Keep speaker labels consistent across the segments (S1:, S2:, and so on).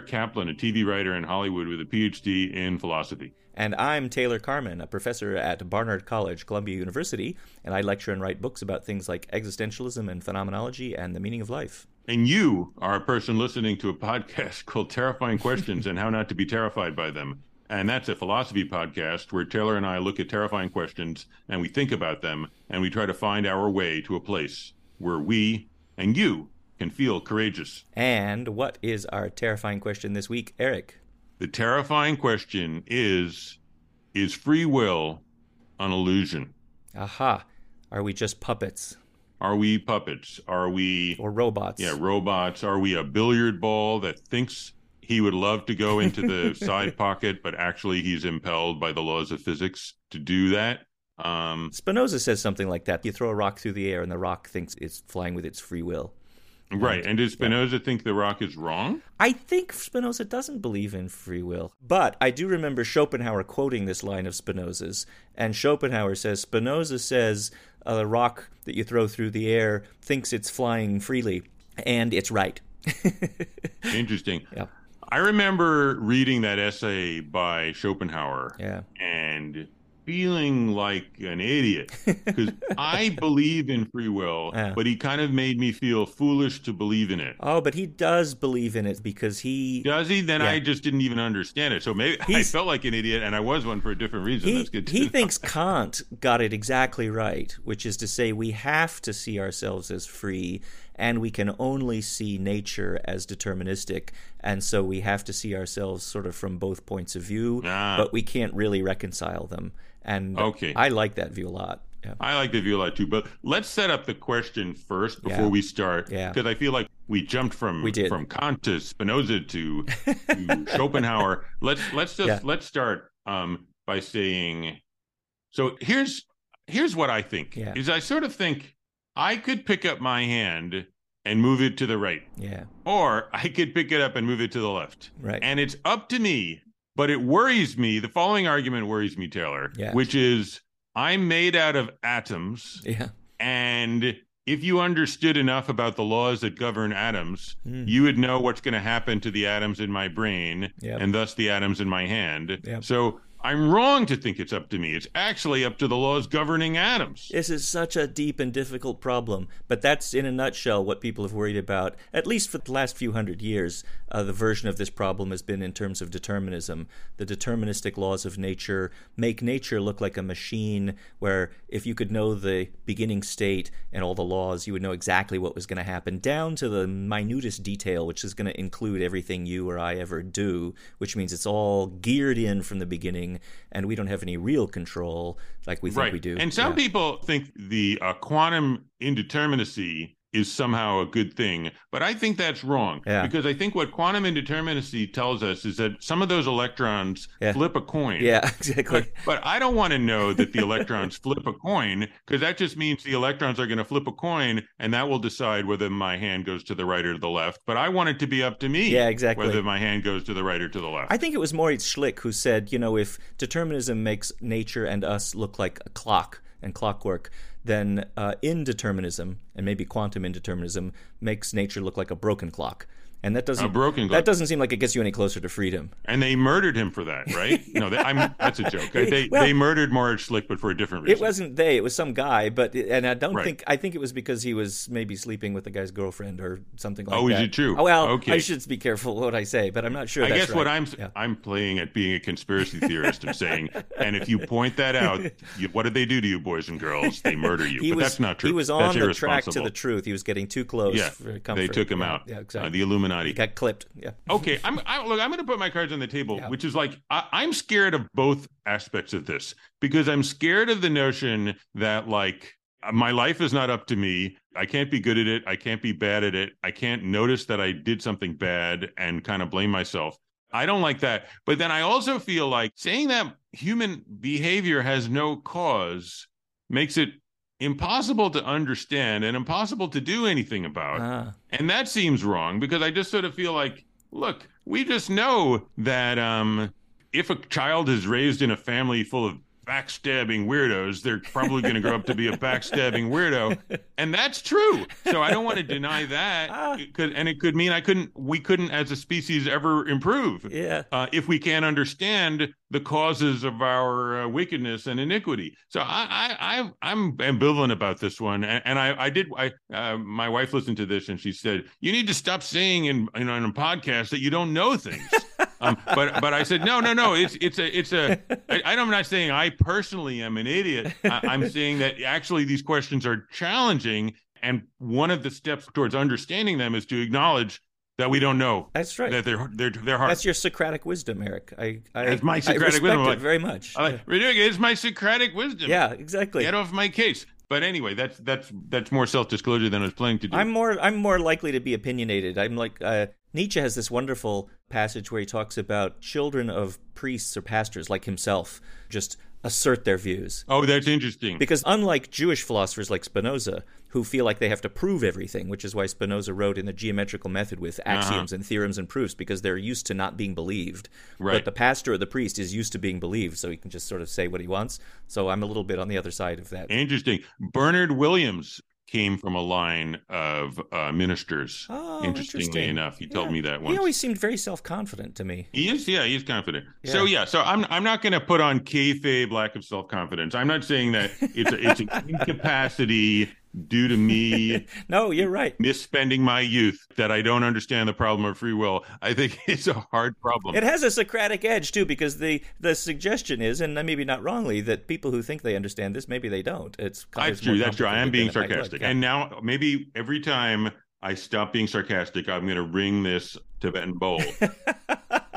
S1: Eric Kaplan, a TV writer in Hollywood with a PhD in philosophy.
S2: And I'm Taylor Carman, a professor at Barnard College, Columbia University, and I lecture and write books about things like existentialism and phenomenology and the meaning of life.
S1: And you are a person listening to a podcast called Terrifying Questions and How Not to Be Terrified by Them. And that's a philosophy podcast where Taylor and I look at terrifying questions and we think about them and we try to find our way to a place where we and you can feel courageous.
S2: And what is our terrifying question this week, Eric?
S1: The terrifying question is Is free will an illusion?
S2: Aha. Are we just puppets?
S1: Are we puppets? Are we.
S2: Or robots?
S1: Yeah, robots. Are we a billiard ball that thinks he would love to go into the side pocket, but actually he's impelled by the laws of physics to do that?
S2: Um, Spinoza says something like that. You throw a rock through the air and the rock thinks it's flying with its free will.
S1: Right. And does Spinoza yeah. think the rock is wrong?
S2: I think Spinoza doesn't believe in free will. But I do remember Schopenhauer quoting this line of Spinoza's. And Schopenhauer says Spinoza says uh, a rock that you throw through the air thinks it's flying freely. And it's right.
S1: Interesting. Yeah. I remember reading that essay by Schopenhauer.
S2: Yeah.
S1: And feeling like an idiot because I believe in free will, yeah. but he kind of made me feel foolish to believe in it.
S2: Oh, but he does believe in it because he
S1: does. He then yeah. I just didn't even understand it. So maybe He's, I felt like an idiot, and I was one for a different reason.
S2: He,
S1: That's good.
S2: he thinks Kant got it exactly right, which is to say we have to see ourselves as free and we can only see nature as deterministic. And so we have to see ourselves sort of from both points of view, ah. but we can't really reconcile them. And okay. I like that view a lot.
S1: Yeah. I like the view a lot too. But let's set up the question first before yeah. we start.
S2: Yeah.
S1: Because I feel like we jumped from
S2: we did.
S1: from Kant to Spinoza to, to Schopenhauer. Let's let's just let's start um, by saying so here's here's what I think
S2: yeah.
S1: is I sort of think I could pick up my hand and move it to the right.
S2: Yeah.
S1: Or I could pick it up and move it to the left.
S2: Right.
S1: And it's up to me but it worries me. The following argument worries me, Taylor,
S2: yeah.
S1: which is I'm made out of atoms.
S2: Yeah.
S1: And if you understood enough about the laws that govern atoms, mm. you would know what's going to happen to the atoms in my brain
S2: yep.
S1: and thus the atoms in my hand.
S2: Yep.
S1: So I'm wrong to think it's up to me. It's actually up to the laws governing atoms.
S2: This is such a deep and difficult problem, but that's in a nutshell what people have worried about, at least for the last few hundred years. Uh, the version of this problem has been in terms of determinism. The deterministic laws of nature make nature look like a machine where if you could know the beginning state and all the laws, you would know exactly what was going to happen, down to the minutest detail, which is going to include everything you or I ever do, which means it's all geared in from the beginning and we don't have any real control like we think
S1: right.
S2: we do.
S1: And some yeah. people think the uh, quantum indeterminacy is somehow a good thing. But I think that's wrong
S2: yeah.
S1: because I think what quantum indeterminacy tells us is that some of those electrons
S2: yeah.
S1: flip a coin.
S2: Yeah, exactly.
S1: But, but I don't want to know that the electrons flip a coin because that just means the electrons are going to flip a coin and that will decide whether my hand goes to the right or to the left. But I want it to be up to me.
S2: Yeah, exactly.
S1: Whether my hand goes to the right or to the left.
S2: I think it was Moritz Schlick who said, you know, if determinism makes nature and us look like a clock and clockwork, then uh, indeterminism and maybe quantum indeterminism makes nature look like a broken clock and that doesn't
S1: a broken glass.
S2: that doesn't seem like it gets you any closer to freedom.
S1: And they murdered him for that, right? no, that's a joke. They well, they murdered Moritz Schlick, but for a different reason.
S2: It wasn't they; it was some guy. But and I don't right. think I think it was because he was maybe sleeping with the guy's girlfriend or something like
S1: oh,
S2: that.
S1: Oh, is it true?
S2: Oh well,
S1: okay.
S2: I should be careful what I say, but I'm not sure.
S1: I guess
S2: right.
S1: what I'm
S2: yeah.
S1: I'm playing at being a conspiracy theorist of saying, and if you point that out, you, what did they do to you, boys and girls? They murder you.
S2: he
S1: but
S2: was,
S1: that's not true.
S2: He was on the track to the truth. He was getting too close.
S1: Yeah, they took him out.
S2: Yeah, exactly.
S1: Uh, the Illuminati
S2: he got clipped yeah.
S1: okay, I'm I, look. I'm going to put my cards on the table, yeah. which is like I, I'm scared of both aspects of this because I'm scared of the notion that like my life is not up to me. I can't be good at it. I can't be bad at it. I can't notice that I did something bad and kind of blame myself. I don't like that. But then I also feel like saying that human behavior has no cause makes it impossible to understand and impossible to do anything about.
S2: Uh.
S1: And that seems wrong because I just sort of feel like, look, we just know that um, if a child is raised in a family full of backstabbing weirdos. They're probably going to grow up to be a backstabbing weirdo, and that's true. So I don't want to deny that. Ah. It could, and it could mean I couldn't, we couldn't, as a species, ever improve.
S2: Yeah.
S1: Uh, if we can't understand the causes of our uh, wickedness and iniquity. So I, I, I, am ambivalent about this one, and, and I, I did. I, uh, my wife listened to this, and she said, "You need to stop saying in, in on a podcast that you don't know things." Um, but but I said no no no it's it's a it's a I, I'm not saying I personally am an idiot. I, I'm saying that actually these questions are challenging, and one of the steps towards understanding them is to acknowledge that we don't know.
S2: That's right.
S1: That they're they're they're hard.
S2: That's your Socratic wisdom, Eric. I I,
S1: That's my Socratic
S2: I respect
S1: wisdom.
S2: it very much.
S1: I like, It's my Socratic wisdom.
S2: Yeah, exactly.
S1: Get off my case. But anyway, that's that's that's more self disclosure than I was planning to do.
S2: I'm more I'm more likely to be opinionated. I'm like uh, Nietzsche has this wonderful passage where he talks about children of priests or pastors like himself just assert their views.
S1: Oh, that's interesting.
S2: Because unlike Jewish philosophers like Spinoza, who feel like they have to prove everything, which is why Spinoza wrote in the geometrical method with uh-huh. axioms uh-huh. and theorems and proofs, because they're used to not being believed.
S1: Right.
S2: But the pastor or the priest is used to being believed, so he can just sort of say what he wants. So I'm a little bit on the other side of that.
S1: Interesting. Bernard Williams came from a line of uh, ministers.
S2: Oh,
S1: interestingly enough, he yeah. told me that once.
S2: He always seemed very self-confident to me.
S1: He is, yeah, he's confident. Yeah. So yeah, so I'm I'm not going to put on kayfabe lack of self-confidence. I'm not saying that it's a, it's an incapacity due to me
S2: no you're right.
S1: misspending my youth that i don't understand the problem of free will. I think it's a hard problem.
S2: It has a socratic edge too because the the suggestion is and maybe not wrongly that people who think they understand this maybe they don't. It's
S1: that's true that's true. I am being sarcastic. And now maybe every time i stop being sarcastic i'm going to ring this tibetan bowl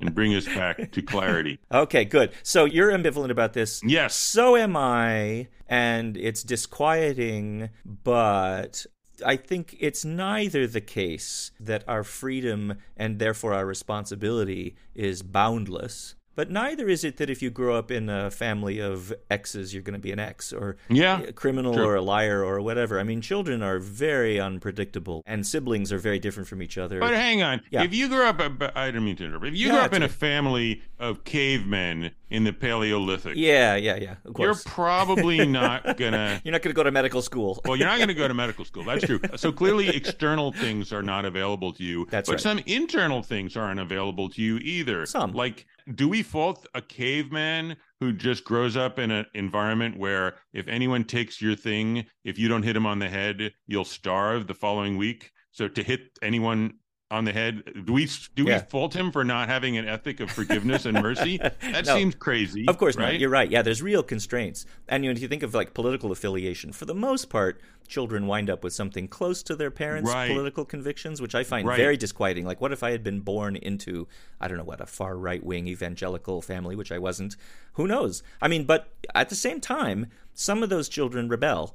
S1: and bring us back to clarity.
S2: Okay, good. So you're ambivalent about this.
S1: Yes.
S2: So am I. And it's disquieting, but I think it's neither the case that our freedom and therefore our responsibility is boundless. But neither is it that if you grow up in a family of X's, you're going to be an X or
S1: yeah,
S2: a criminal true. or a liar or whatever. I mean, children are very unpredictable, and siblings are very different from each other.
S1: But hang on, yeah. if you grew up, uh, I didn't mean to interrupt. If you yeah, grew up in a family of cavemen in the Paleolithic,
S2: yeah, yeah, yeah, of
S1: course, you're probably not gonna.
S2: you're not gonna go to medical school.
S1: well, you're not gonna go to medical school. That's true. So clearly, external things are not available to you.
S2: That's
S1: but
S2: right.
S1: some internal things aren't available to you either.
S2: Some,
S1: like do we fault a caveman who just grows up in an environment where if anyone takes your thing, if you don't hit him on the head, you'll starve the following week? So to hit anyone on the head. Do we do yeah. we fault him for not having an ethic of forgiveness and mercy? That no, seems crazy.
S2: Of course
S1: right?
S2: not. You're right. Yeah, there's real constraints. And you know, if you think of like political affiliation, for the most part, children wind up with something close to their parents' right. political convictions, which I find right. very disquieting. Like, what if I had been born into I don't know what a far right wing evangelical family, which I wasn't? Who knows? I mean, but at the same time, some of those children rebel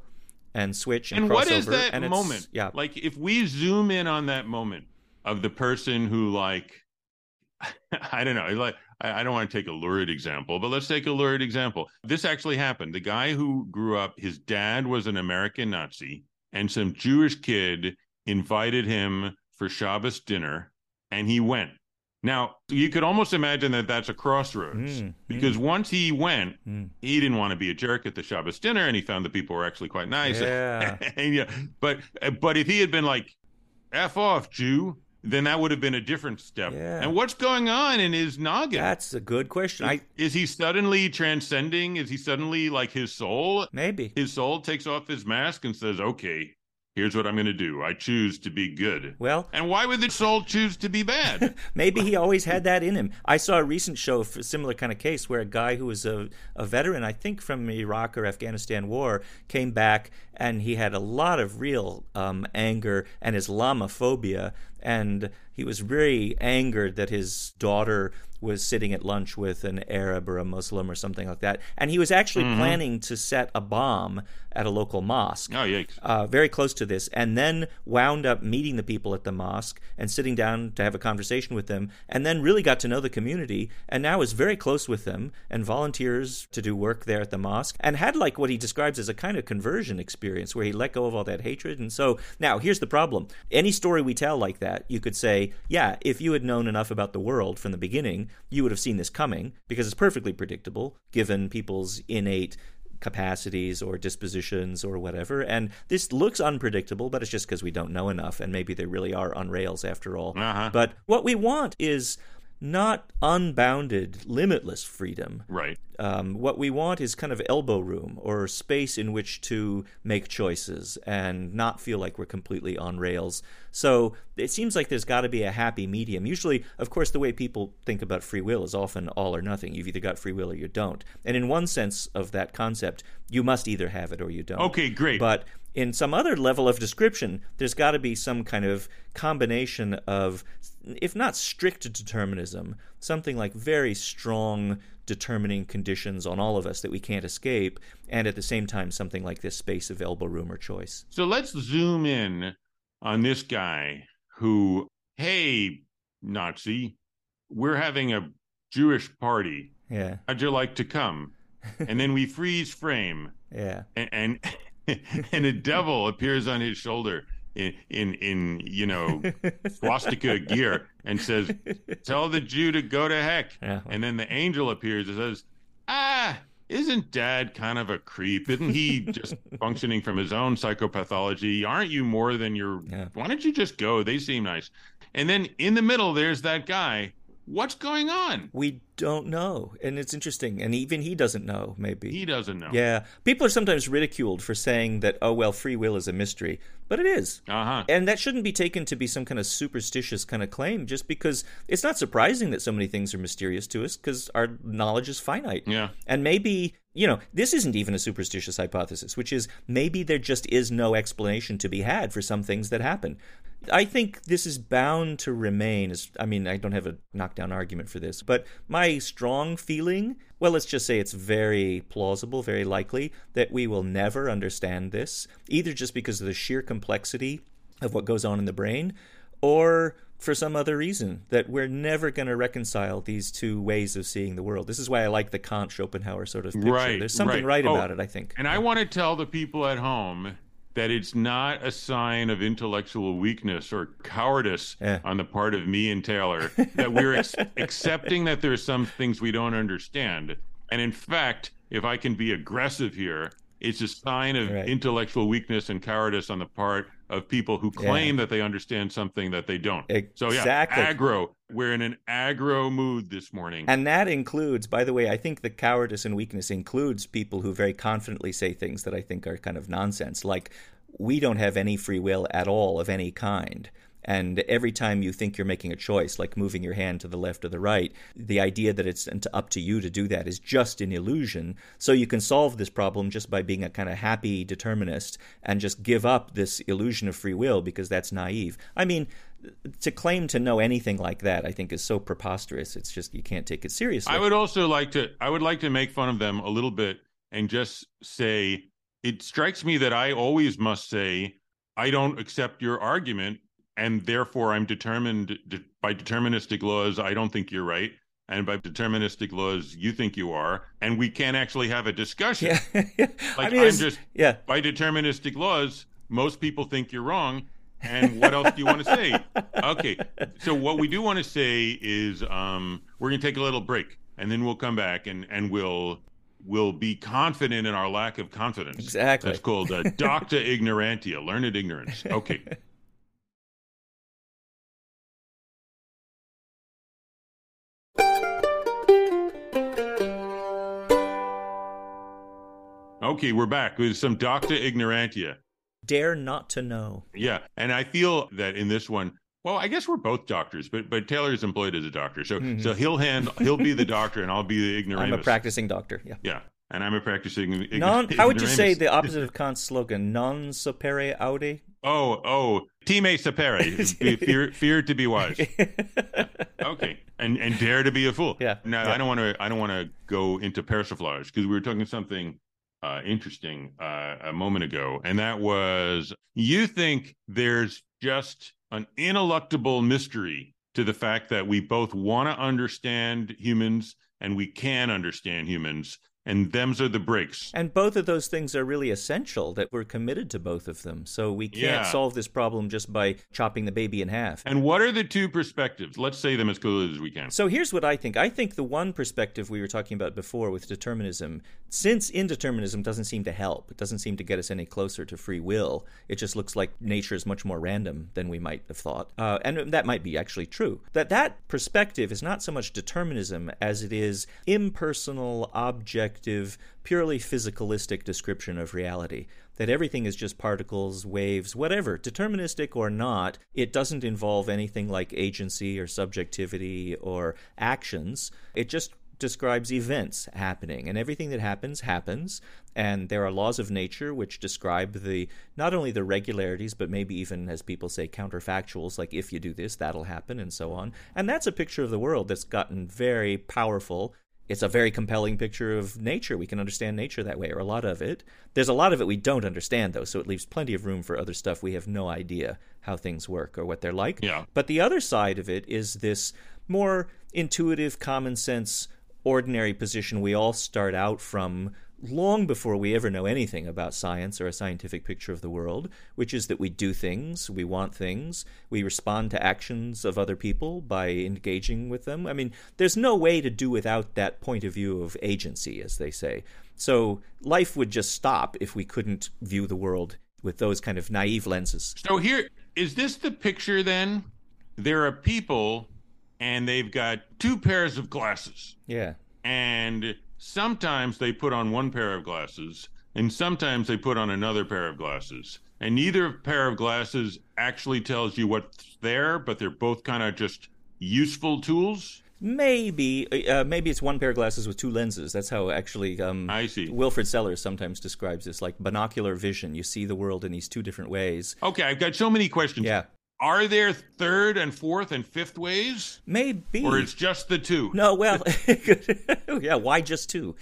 S2: and switch and,
S1: and what is
S2: over,
S1: that moment?
S2: Yeah,
S1: like if we zoom in on that moment of the person who like I don't know, like I don't want to take a lurid example, but let's take a lurid example. This actually happened. The guy who grew up, his dad was an American Nazi, and some Jewish kid invited him for Shabbos dinner, and he went. Now, you could almost imagine that that's a crossroads mm, because mm. once he went, mm. he didn't want to be a jerk at the Shabbos dinner, and he found that people were actually quite nice.
S2: Yeah.
S1: and, yeah but but if he had been like, "F off, Jew," then that would have been a different step.
S2: Yeah.
S1: And what's going on in his noggin?
S2: That's a good question.
S1: Is,
S2: I,
S1: is he suddenly transcending? Is he suddenly like his soul?
S2: Maybe.
S1: His soul takes off his mask and says, okay, here's what I'm going to do. I choose to be good.
S2: Well,
S1: and why would the soul choose to be bad?
S2: Maybe he always had that in him. I saw a recent show for a similar kind of case where a guy who was a, a veteran, I think from Iraq or Afghanistan war, came back and he had a lot of real um, anger and Islamophobia and he was very angered that his daughter was sitting at lunch with an Arab or a Muslim or something like that, and he was actually mm-hmm. planning to set a bomb at a local mosque.
S1: Oh, yikes!
S2: Uh, very close to this, and then wound up meeting the people at the mosque and sitting down to have a conversation with them, and then really got to know the community, and now is very close with them and volunteers to do work there at the mosque, and had like what he describes as a kind of conversion experience where he let go of all that hatred. And so now here's the problem: any story we tell like that that, you could say, yeah, if you had known enough about the world from the beginning, you would have seen this coming because it's perfectly predictable given people's innate capacities or dispositions or whatever. And this looks unpredictable, but it's just because we don't know enough, and maybe they really are on rails after all.
S1: Uh-huh.
S2: But what we want is not unbounded, limitless freedom.
S1: Right.
S2: Um, what we want is kind of elbow room or space in which to make choices and not feel like we're completely on rails. So it seems like there's got to be a happy medium. Usually, of course, the way people think about free will is often all or nothing. You've either got free will or you don't. And in one sense of that concept, you must either have it or you don't.
S1: Okay, great.
S2: But in some other level of description, there's got to be some kind of combination of, if not strict determinism, something like very strong determining conditions on all of us that we can't escape, and at the same time, something like this space of elbow room or choice.
S1: So let's zoom in on this guy who, hey, Nazi, we're having a Jewish party.
S2: Yeah.
S1: How'd you like to come? and then we freeze frame.
S2: Yeah.
S1: And, and and a devil appears on his shoulder in in in you know swastika gear and says, "Tell the Jew to go to heck."
S2: Yeah.
S1: And then the angel appears and says, "Ah." Isn't dad kind of a creep? Isn't he just functioning from his own psychopathology? Aren't you more than your.
S2: Yeah.
S1: Why don't you just go? They seem nice. And then in the middle, there's that guy. What's going on?
S2: We don't know. And it's interesting. And even he doesn't know, maybe.
S1: He doesn't know.
S2: Yeah. People are sometimes ridiculed for saying that, oh, well, free will is a mystery. But it is.
S1: Uh huh.
S2: And that shouldn't be taken to be some kind of superstitious kind of claim, just because it's not surprising that so many things are mysterious to us because our knowledge is finite.
S1: Yeah.
S2: And maybe, you know, this isn't even a superstitious hypothesis, which is maybe there just is no explanation to be had for some things that happen. I think this is bound to remain as I mean, I don't have a knockdown argument for this, but my strong feeling, well, let's just say it's very plausible, very likely that we will never understand this, either just because of the sheer complexity of what goes on in the brain or for some other reason that we're never going to reconcile these two ways of seeing the world. This is why I like the Kant Schopenhauer sort of picture.
S1: Right,
S2: There's something
S1: right.
S2: right,
S1: Oh,
S2: about it, I think.
S1: And I want to tell the people at home that it's not a sign of intellectual weakness or cowardice
S2: Yeah.
S1: on the part of me and Taylor that we're ex- accepting that there's some things we don't understand. And in fact, if I can be aggressive here, it's a sign of
S2: Right.
S1: intellectual weakness and cowardice on the part of people who claim that they understand something that they don't. So yeah, aggro. We're in an aggro mood this morning.
S2: And that includes, by the way, I think the cowardice and weakness includes people who very confidently say things that I think are kind of nonsense, like, we don't have any free will at all of any kind. And every time you think you're making a choice, like moving your hand to the left or the right, the idea that it's up to you to do that is just an illusion. So you can solve this problem just by being a kind of happy determinist and just give up this illusion of free will because that's naive. I mean, to claim to know anything like that, I think, is so preposterous. It's just you can't take it seriously.
S1: I would also like to I would like to make fun of them a little bit and just say it strikes me that I always must say I don't accept your argument and therefore I'm determined de- by deterministic laws I don't think you're right and by deterministic laws you think you are and we can't actually have a discussion.
S2: Yeah,
S1: Like
S2: I mean,
S1: I'm just
S2: yeah.
S1: by deterministic laws most people think you're wrong and what else do you want to say? Okay. So what we do want to say is um, we're going to take a little break and then we'll come back and and we'll we'll be confident in our lack of confidence.
S2: Exactly.
S1: That's called uh, docta ignorantia, learned ignorance. Okay. Okay, we're back with some docta ignorantia.
S2: Dare not to know.
S1: Yeah, and I feel that in this one, well, I guess we're both doctors, but but Taylor's employed as a doctor, so so he'll hand he'll be the doctor and I'll be the ignoramus.
S2: Mm-hmm. I'm a practicing doctor. Yeah.
S1: Yeah, and I'm a practicing. ign-
S2: Non. How would you say the opposite of Kant's slogan? Non sapere aude.
S1: Oh, oh, time sapere, Be- fear, fear to be wise. Okay, and and dare to be a fool.
S2: Yeah,
S1: Now
S2: yeah.
S1: I don't want to. I don't want to go into persiflage because we were talking something uh, interesting uh, a moment ago, and that was you think there's just an ineluctable mystery to the fact that we both want to understand humans and we can understand humans, and them's are the breaks.
S2: And both of those things are really essential that we're committed to both of them. So we can't
S1: Yeah.
S2: solve this problem just by chopping the baby in half.
S1: And what are the two perspectives? Let's say them as clearly as we can.
S2: So here's what I think. I think the one perspective we were talking about before with determinism, since indeterminism doesn't seem to help, it doesn't seem to get us any closer to free will. It just looks like nature is much more random than we might have thought, uh, and that might be actually true. That that perspective is not so much determinism as it is impersonal, purely physicalistic description of reality that everything is just particles, waves, whatever, deterministic or not, it doesn't involve anything like agency or subjectivity or actions. It just describes events happening and everything that happens happens and there are laws of nature which describe the not only the regularities but maybe even as people say counterfactuals like if you do this that'll happen and so on and that's a picture of the world that's gotten very powerful it's a very compelling picture of nature. We can understand nature that way, or a lot of it. There's a lot of it we don't understand, though, so it leaves plenty of room for other stuff. We have no idea how things work or what they're like.
S1: Yeah.
S2: But the other side of it is this more intuitive, common sense, ordinary position we all start out from long before we ever know anything about science or a scientific picture of the world, which is that we do things, we want things, we respond to actions of other people by engaging with them. I mean, there's no way to do without that point of view of agency, as they say. So life would just stop if we couldn't view the world with those kind of naive lenses.
S1: So here is this the picture then? There are people and they've got two pairs of glasses.
S2: Yeah.
S1: And sometimes they put on one pair of glasses and sometimes they put on another pair of glasses. And neither pair of glasses actually tells you what's there, but they're both kind of just useful tools.
S2: Maybe, uh, maybe it's one pair of glasses with two lenses. That's how actually um,
S1: I see.
S2: Wilfrid Sellars sometimes describes this, like binocular vision. You see the world in these two different ways.
S1: Okay, I've got so many questions.
S2: Yeah,
S1: Are there third and fourth and fifth ways?
S2: maybe.
S1: Or it's just the two?
S2: No, well, yeah. Why just two?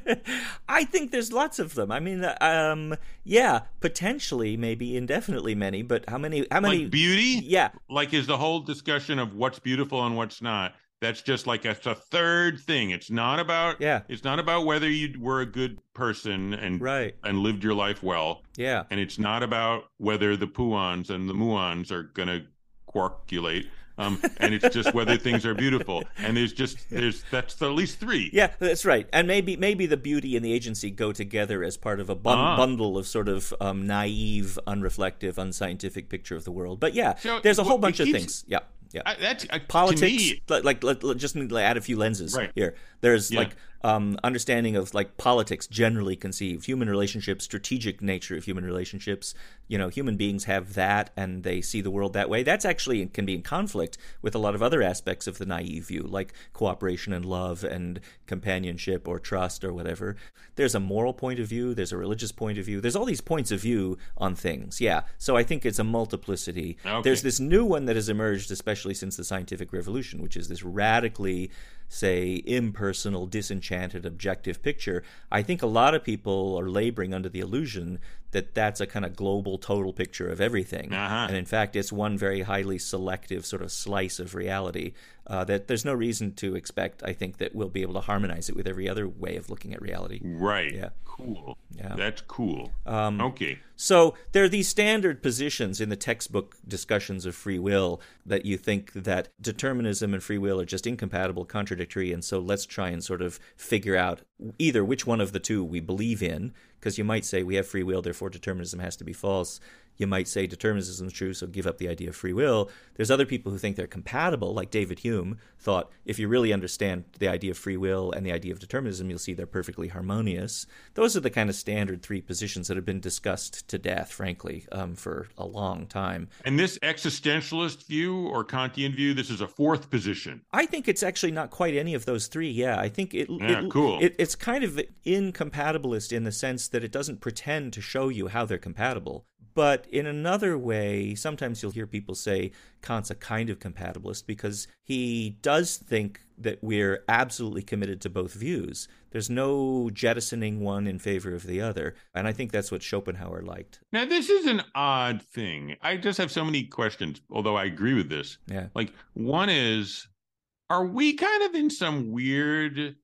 S2: I think there's lots of them. I mean, um, yeah, potentially, maybe indefinitely many. But how many? How many?
S1: Like beauty?
S2: yeah,
S1: Like is the whole discussion of what's beautiful and what's not. That's just like it's a third thing. It's not about
S2: Yeah.
S1: It's not about whether you were a good person and
S2: right.
S1: and lived your life well.
S2: Yeah,
S1: And it's not about whether the puans and the muons are gonna quarkulate. Um, and it's just whether things are beautiful. And there's just there's that's at least three.
S2: yeah, that's right. And maybe maybe the beauty and the agency go together as part of a bun-
S1: Ah.
S2: bundle of sort of um, naive, unreflective, unscientific picture of the world. But yeah,
S1: So,
S2: there's a whole
S1: it
S2: bunch of things. Yeah, yeah.
S1: I, that's uh,
S2: politics
S1: me,
S2: like, like let- just need to add a few lenses
S1: Right.
S2: here there's
S1: Yeah.
S2: like um, understanding of like politics generally conceived human relationships strategic nature of human relationships. You know human beings have that and they see the world that way. That's actually can be in conflict with a lot of other aspects of the naive view like cooperation and love and companionship or trust or whatever. There's a moral point of view there's a religious point of view there's all these points of view on things. Yeah so i think it's a multiplicity.
S1: Okay.
S2: there's this new one that has emerged, especially since the scientific revolution, which is this radically, say, impersonal, disenchanted, objective picture. I think a lot of people are laboring under the illusion that that's a kind of global, total picture of everything.
S1: Uh-huh.
S2: And in fact, it's one very highly selective sort of slice of reality uh, that there's no reason to expect, I think, that we'll be able to harmonize it with every other way of looking at reality.
S1: right.
S2: Yeah.
S1: Cool.
S2: Yeah.
S1: That's cool.
S2: Um,
S1: okay.
S2: So there are these standard positions in the textbook discussions of free will that you think that determinism and free will are just incompatible, contradictory, and so let's try and sort of figure out either which one of the two we believe in, because you might say we have free will, therefore determinism has to be false. You might say determinism is true, so give up the idea of free will. There's other people who think they're compatible, like David Hume thought if you really understand the idea of free will and the idea of determinism, you'll see they're perfectly harmonious. Those are the kind of standard three positions that have been discussed to death, frankly, um, for a long time.
S1: And this existentialist view or Kantian view, this is a fourth position.
S2: I think it's actually not quite any of those three. Yeah, I think it.
S1: Yeah,
S2: it-
S1: cool.
S2: It, it's kind of incompatibilist in the sense that it doesn't pretend to show you how they're compatible. But in another way, sometimes you'll hear people say Kant's a kind of compatibilist because he does think that we're absolutely committed to both views. There's no jettisoning one in favor of the other. And I think that's what Schopenhauer liked.
S1: Now, this is an odd thing. I just have so many questions, although I agree with this.
S2: Yeah.
S1: Like, one is, are we kind of in some weird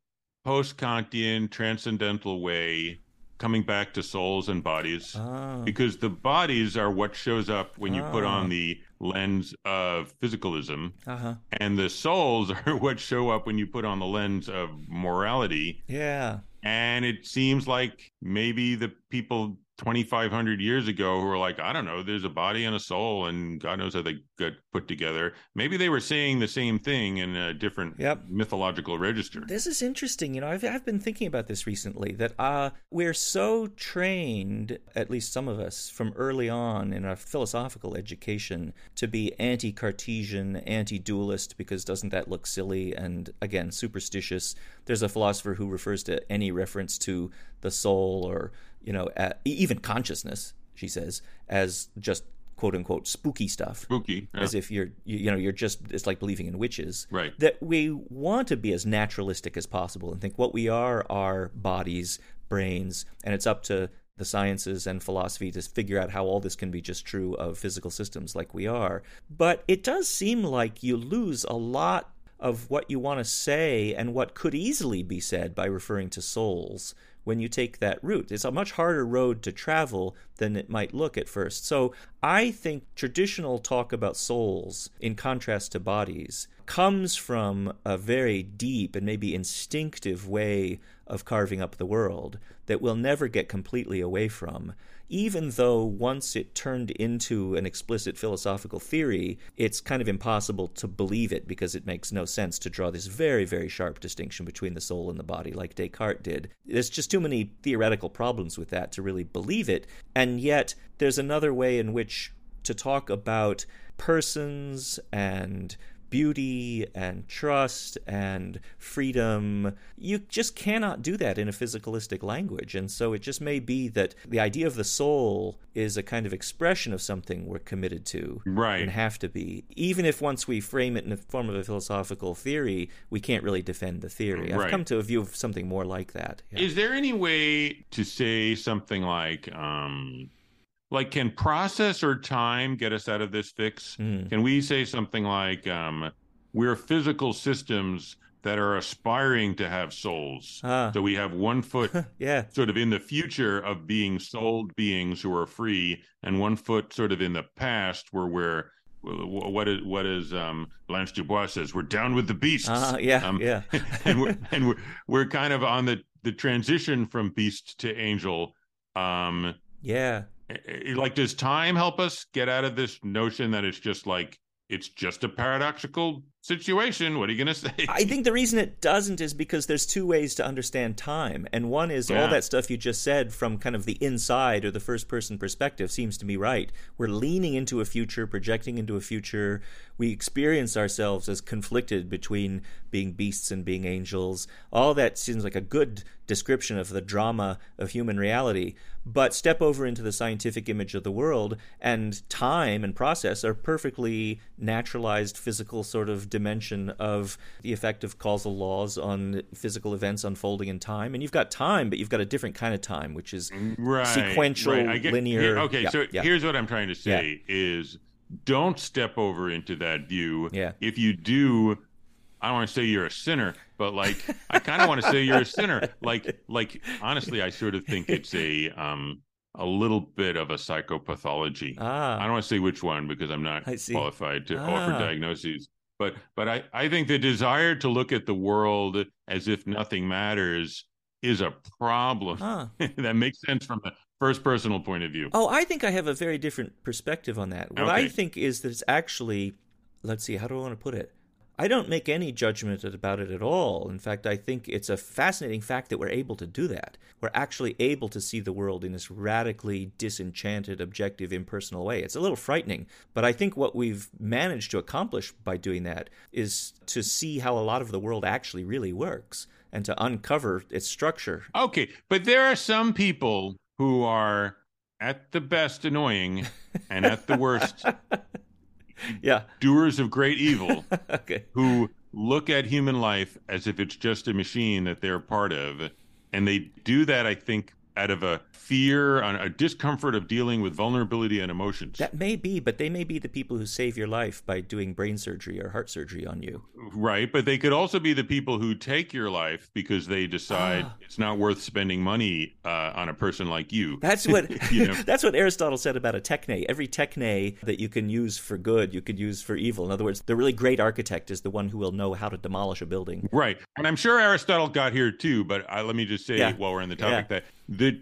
S1: post-Kantian transcendental way coming back to souls and bodies
S2: Oh.
S1: because the bodies are what shows up when you put
S2: Ah.
S1: on the lens of physicalism
S2: Uh-huh.
S1: and the souls are what show up when you put on the lens of morality
S2: Yeah.
S1: and it seems like maybe the people 2500 years ago who were like i don't know there's a body and a soul and god knows how they got put together maybe they were saying the same thing in a different
S2: Yep.
S1: mythological register
S2: This is interesting. You know, I've, I've been thinking about this recently that uh, we're so trained, at least some of us, from early on in our philosophical education, to be anti Cartesian, anti dualist, because doesn't that look silly and, again, superstitious? There's a philosopher who refers to any reference to the soul or, you know, uh, even consciousness, she says, as just quote unquote spooky stuff
S1: spooky yeah.
S2: as if you're you, you know you're just it's like believing in witches
S1: Right.
S2: that we want to be as naturalistic as possible and think what we are are bodies brains and it's up to the sciences and philosophy to figure out how all this can be just true of physical systems like we are but it does seem like you lose a lot of what you want to say and what could easily be said by referring to souls when you take that route. It's a much harder road to travel than it might look at first. So I think traditional talk about souls, in contrast to bodies, comes from a very deep and maybe instinctive way of carving up the world that we'll never get completely away from. Even though once it turned into an explicit philosophical theory, it's kind of impossible to believe it because it makes no sense to draw this very, very sharp distinction between the soul and the body, like Descartes did. There's just too many theoretical problems with that to really believe it. And yet, there's another way in which to talk about persons and beauty and trust and freedom. You just cannot do that in a physicalistic language. And so it just may be that the idea of the soul is a kind of expression of something we're committed to
S1: Right.
S2: and have to be. Even if once we frame it in the form of a philosophical theory, we can't really defend the theory. I've
S1: Right.
S2: come to a view of something more like that. Yeah.
S1: Is there any way to say something like, um, like, can process or time get us out of this fix?
S2: Mm.
S1: Can we say something like, um, we're physical systems that are aspiring to have souls?
S2: Ah.
S1: So we have one foot
S2: yeah.
S1: sort of in the future of being souled beings who are free, and one foot sort of in the past where we're what is what is um Blanche Dubois says we're down with the beasts.
S2: Ah, yeah,
S1: Um,
S2: yeah.
S1: and we're and we're we're kind of on the the transition from beast to angel. Um,
S2: yeah.
S1: Eh, like, does time help us get out of this notion that it's just like it's just a paradoxical situation? What are you going to say?
S2: I think the reason it doesn't is because there's two ways to understand time. And one is
S1: Yeah.
S2: all that stuff you just said from kind of the inside or the first person perspective seems to me right. We're leaning into a future, projecting into a future. We experience ourselves as conflicted between being beasts and being angels. All that seems like a good description of the drama of human reality. But step over into the scientific image of the world, and time and process are perfectly naturalized physical sort of dimension of the effect of causal laws on physical events unfolding in time. And you've got time, but you've got a different kind of time, which is
S1: right,
S2: sequential,
S1: right. I get-
S2: linear.
S1: here- okay,
S2: Yeah,
S1: so
S2: yeah.
S1: here's what I'm trying to say is don't step over into that view.
S2: Yeah.
S1: If you do, I don't want to say you're a sinner, but like I kind of want to say you're a sinner. Like like honestly, I sort of think it's a um a little bit of a psychopathology.
S2: Ah.
S1: I don't want to say which one because I'm not qualified to offer
S2: Ah.
S1: diagnoses. But but I, I think the desire to look at the world as if nothing matters is a problem
S2: Ah.
S1: that makes sense from a first personal point of view.
S2: Oh, I think I have a very different perspective on that. What I think is that it's actually, let's see, how do I want to put it? I don't make any judgment about it at all. In fact, I think it's a fascinating fact that we're able to do that. We're actually able to see the world in this radically disenchanted, objective, impersonal way. It's a little frightening, but I think what we've managed to accomplish by doing that is to see how a lot of the world actually really works and to uncover its structure.
S1: Okay, but there are some people who are at the best annoying and at the worst
S2: Yeah.
S1: doers of great evil
S2: okay.
S1: who look at human life as if it's just a machine that they're part of and they do that i think out of a fear, a discomfort of dealing with vulnerability and emotions.
S2: That may be, but they may be the people who save your life by doing brain surgery or heart surgery on you.
S1: Right, but they could also be the people who take your life because they decide ah. it's not worth spending money uh, on a person like you.
S2: That's what you know? that's what Aristotle said about a techne. Every techne that you can use for good, you could use for evil. In other words, the really great architect is the one who will know how to demolish a building.
S1: Right, and I'm sure Aristotle got here too. But uh, let me just say, yeah. while we're on the topic, yeah. that the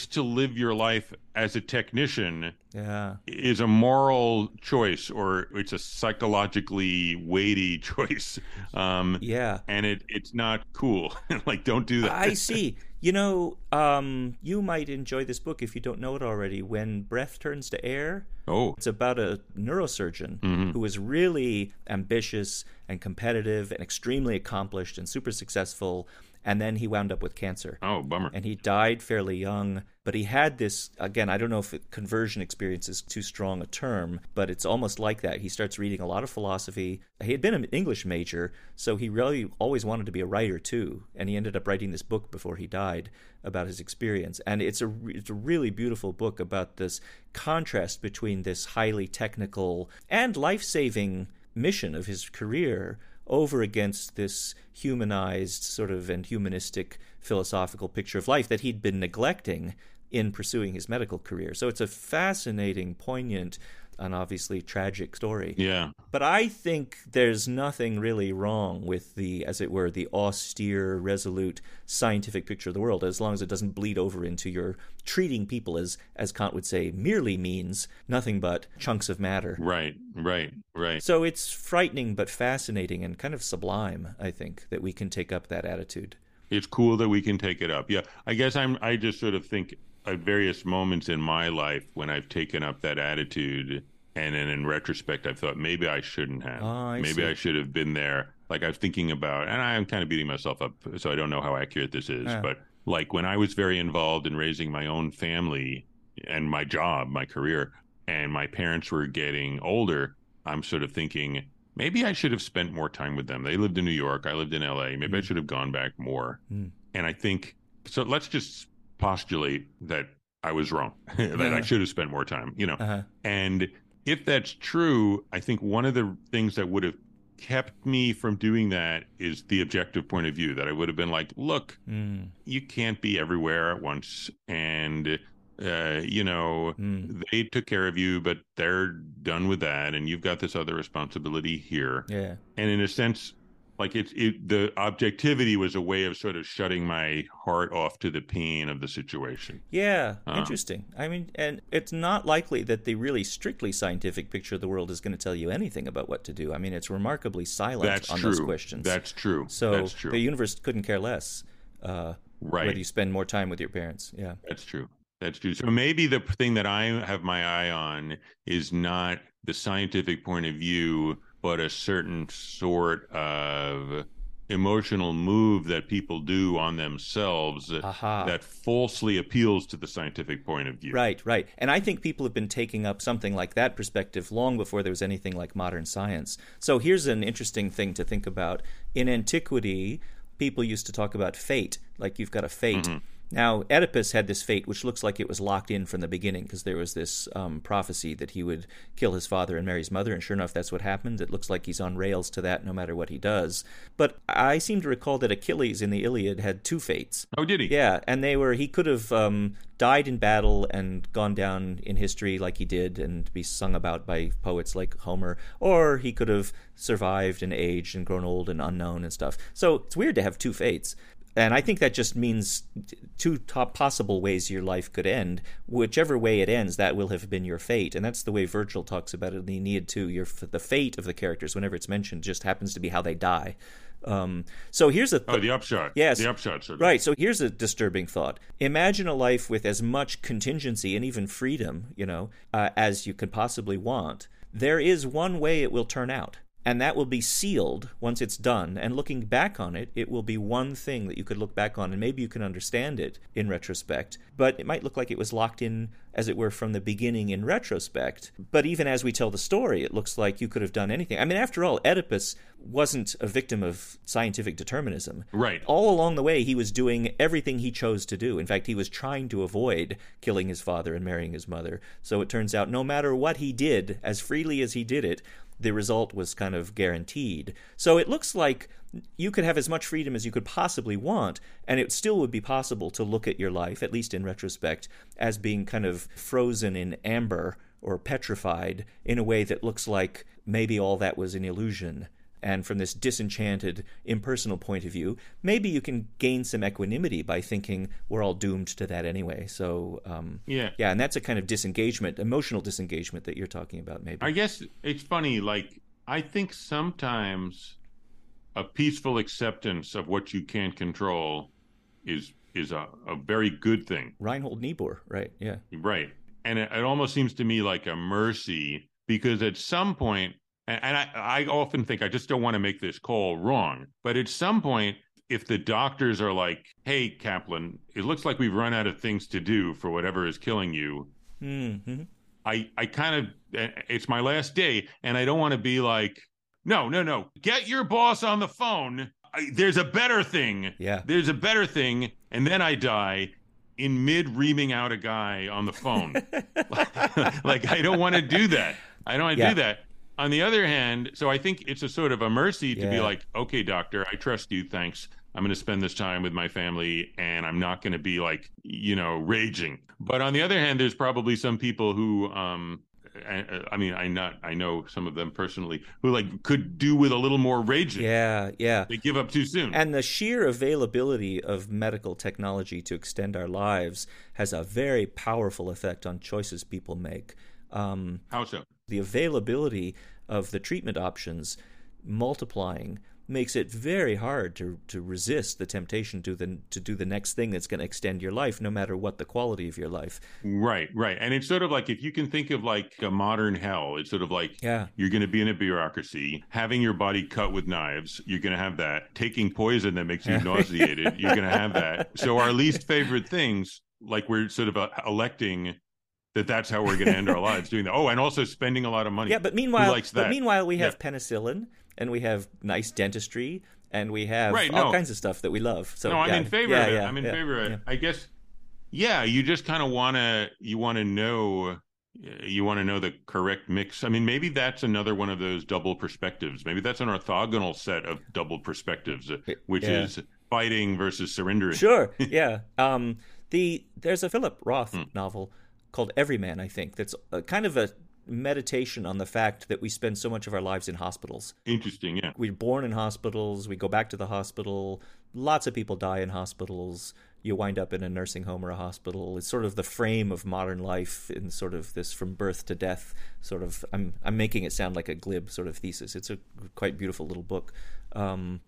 S1: choice to live your life as a technician
S2: yeah.
S1: is a moral choice or it's a psychologically weighty choice. Um,
S2: yeah.
S1: And it, it's not cool. like, don't do that.
S2: I see. You know, um, you might enjoy this book if you don't know it already. When Breath Turns to Air.
S1: Oh.
S2: It's about a neurosurgeon
S1: mm-hmm.
S2: who is really ambitious and competitive and extremely accomplished and super successful and then he wound up with cancer.
S1: Oh, bummer.
S2: And he died fairly young, but he had this again, I don't know if it, conversion experience is too strong a term, but it's almost like that. He starts reading a lot of philosophy. He had been an English major, so he really always wanted to be a writer too, and he ended up writing this book before he died about his experience. And it's a it's a really beautiful book about this contrast between this highly technical and life-saving mission of his career over against this humanized sort of and humanistic philosophical picture of life that he'd been neglecting in pursuing his medical career. So it's a fascinating, poignant, an obviously tragic story.
S1: Yeah.
S2: But I think there's nothing really wrong with the, as it were, the austere, resolute scientific picture of the world, as long as it doesn't bleed over into your treating people as, as Kant would say, merely means nothing but chunks of matter.
S1: Right, right, right.
S2: So it's frightening but fascinating and kind of sublime, I think, that we can take up that attitude.
S1: It's cool that we can take it up. Yeah. I guess I'm I just sort of think at various moments in my life when I've taken up that attitude, and then in retrospect, I've thought maybe I shouldn't have.
S2: Oh, I
S1: maybe
S2: see.
S1: I should have been there. Like I was thinking about, and I'm kind of beating myself up, so I don't know how accurate this is. Yeah. But like when I was very involved in raising my own family and my job, my career, and my parents were getting older, I'm sort of thinking maybe I should have spent more time with them. They lived in New York, I lived in LA. Maybe mm. I should have gone back more.
S2: Mm.
S1: And I think so. Let's just postulate that I was wrong, that uh-huh. I should have spent more time, you know.
S2: Uh-huh.
S1: And if that's true, I think one of the things that would have kept me from doing that is the objective point of view that I would have been like, look,
S2: mm.
S1: you can't be everywhere at once. And, uh, you know,
S2: mm.
S1: they took care of you, but they're done with that. And you've got this other responsibility here.
S2: Yeah.
S1: And in a sense, like it's it the objectivity was a way of sort of shutting my heart off to the pain of the situation.
S2: Yeah uh, interesting. I mean and it's not likely that the really strictly scientific picture of the world is going to tell you anything about what to do. I mean it's remarkably silent
S1: that's
S2: on
S1: true.
S2: those questions.
S1: That's true.
S2: So
S1: that's true.
S2: the universe couldn't care less uh,
S1: right.
S2: whether you spend more time with your parents. Yeah.
S1: That's true. That's true. So maybe the thing that I have my eye on is not the scientific point of view, but a certain sort of emotional move that people do on themselves
S2: Aha.
S1: that falsely appeals to the scientific point of view.
S2: Right, right. And I think people have been taking up something like that perspective long before there was anything like modern science. So here's an interesting thing to think about. In antiquity, people used to talk about fate, like you've got a fate.
S1: Mm-hmm.
S2: Now, Oedipus had this fate, which looks like it was locked in from the beginning, because there was this um, prophecy that he would kill his father and marry his mother, and sure enough, that's what happened. It looks like he's on rails to that no matter what he does. But I seem to recall that Achilles in the Iliad had two fates.
S1: Oh, did he?
S2: Yeah, and they were, he could have um, died in battle and gone down in history like he did and be sung about by poets like Homer, or he could have survived and aged and grown old and unknown and stuff. So it's weird to have two fates and I think that just means two top possible ways your life could end. Whichever way it ends, that will have been your fate, and that's the way Virgil talks about it in the Aeneid too. Your the fate of the characters, whenever it's mentioned, just happens to be how they die. Um, so here's a
S1: th- oh the upshot.
S2: Yes,
S1: the upshot.
S2: Right. So here's a disturbing thought. Imagine a life with as much contingency and even freedom, you know, uh, as you could possibly want. There is one way it will turn out and that will be sealed once it's done. And looking back on it, it will be one thing that you could look back on, and maybe you can understand it in retrospect. But it might look like it was locked in, as it were, from the beginning in retrospect. But even as we tell the story, it looks like you could have done anything. I mean, after all, Oedipus wasn't a victim of scientific determinism.
S1: Right.
S2: All along the way, he was doing everything he chose to do. In fact, he was trying to avoid killing his father and marrying his mother. So it turns out, no matter what he did, as freely as he did it, the result was kind of guaranteed. So it looks like you could have as much freedom as you could possibly want, and it still would be possible to look at your life, at least in retrospect, as being kind of frozen in amber or petrified in a way that looks like maybe all that was an illusion and from this disenchanted, impersonal point of view, maybe you can gain some equanimity by thinking we're all doomed to that anyway. So, um,
S1: yeah,
S2: yeah, and that's a kind of disengagement, emotional disengagement that you're talking about. Maybe
S1: I guess it's funny. Like I think sometimes a peaceful acceptance of what you can't control is is a, a very good thing.
S2: Reinhold Niebuhr, right? Yeah,
S1: right. And it, it almost seems to me like a mercy because at some point and, I, I often think I just don't want to make this call wrong. But at some point, if the doctors are like, hey, Kaplan, it looks like we've run out of things to do for whatever is killing you.
S2: Mm-hmm.
S1: I, I kind of, it's my last day, and I don't want to be like, no, no, no, get your boss on the phone. I, there's a better thing.
S2: Yeah.
S1: There's a better thing. And then I die in mid reaming out a guy on the phone. like, I don't want to do that. I don't want to yeah. do that on the other hand, so I think it's a sort of a mercy to yeah. be like, okay, doctor, I trust you. Thanks. I'm going to spend this time with my family and I'm not going to be like, you know, raging. But on the other hand, there's probably some people who, um, I mean, I not I know some of them personally who like could do with a little more raging.
S2: Yeah, yeah.
S1: They give up too soon.
S2: And the sheer availability of medical technology to extend our lives has a very powerful effect on choices people make.
S1: Um, How so?
S2: The availability of the treatment options multiplying makes it very hard to to resist the temptation to the to do the next thing that's going to extend your life no matter what the quality of your life.
S1: Right right. And it's sort of like if you can think of like a modern hell it's sort of like
S2: yeah.
S1: you're going to be in a bureaucracy having your body cut with knives you're going to have that. Taking poison that makes you nauseated you're going to have that. So our least favorite things like we're sort of uh, electing that that's how we're going to end our lives doing that. Oh, and also spending a lot of money.
S2: Yeah, but meanwhile, but meanwhile, we have yeah. penicillin and we have nice dentistry and we have right, all no. kinds of stuff that we love. So
S1: no, I'm
S2: yeah.
S1: in favor
S2: yeah,
S1: of it. I'm in favor of it. I guess, yeah, you just kind of want to you want to know you want to know the correct mix. I mean, maybe that's another one of those double perspectives. Maybe that's an orthogonal set of double perspectives, which is fighting versus surrendering.
S2: Sure. yeah. Um, the there's a Philip Roth hmm. novel called Everyman, I think, that's a, kind of a meditation on the fact that we spend so much of our lives in hospitals.
S1: Interesting, yeah.
S2: We're born in hospitals, we go back to the hospital. Lots of people die in hospitals. You wind up in a nursing home or a hospital. It's sort of the frame of modern life in sort of this from birth to death sort of. I'm I'm making it sound like a glib sort of thesis. It's a quite beautiful little book. Um,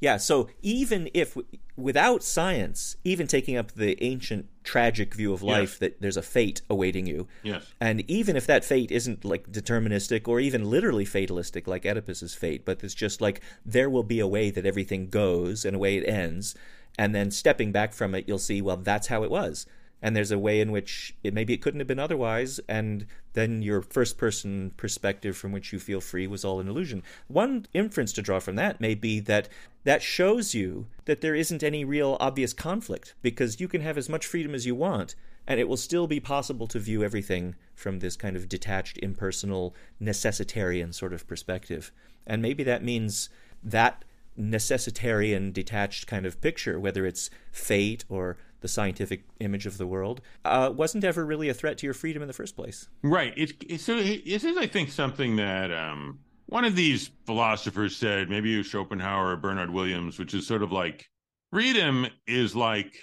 S2: yeah, so even if without science, even taking up the ancient tragic view of life yes. that there's a fate awaiting you.
S1: Yes.
S2: And even if that fate isn't like deterministic or even literally fatalistic like Oedipus's fate, but it's just like there will be a way that everything goes and a way it ends, and then stepping back from it, you'll see, well, that's how it was and there's a way in which it maybe it couldn't have been otherwise and then your first person perspective from which you feel free was all an illusion. One inference to draw from that may be that that shows you that there isn't any real obvious conflict because you can have as much freedom as you want and it will still be possible to view everything from this kind of detached impersonal necessitarian sort of perspective. And maybe that means that necessitarian detached kind of picture whether it's fate or the scientific image of the world, uh, wasn't ever really a threat to your freedom in the first place.
S1: Right. It's, it's so this is, I think, something that um, one of these philosophers said, maybe it was Schopenhauer or Bernard Williams, which is sort of like freedom is like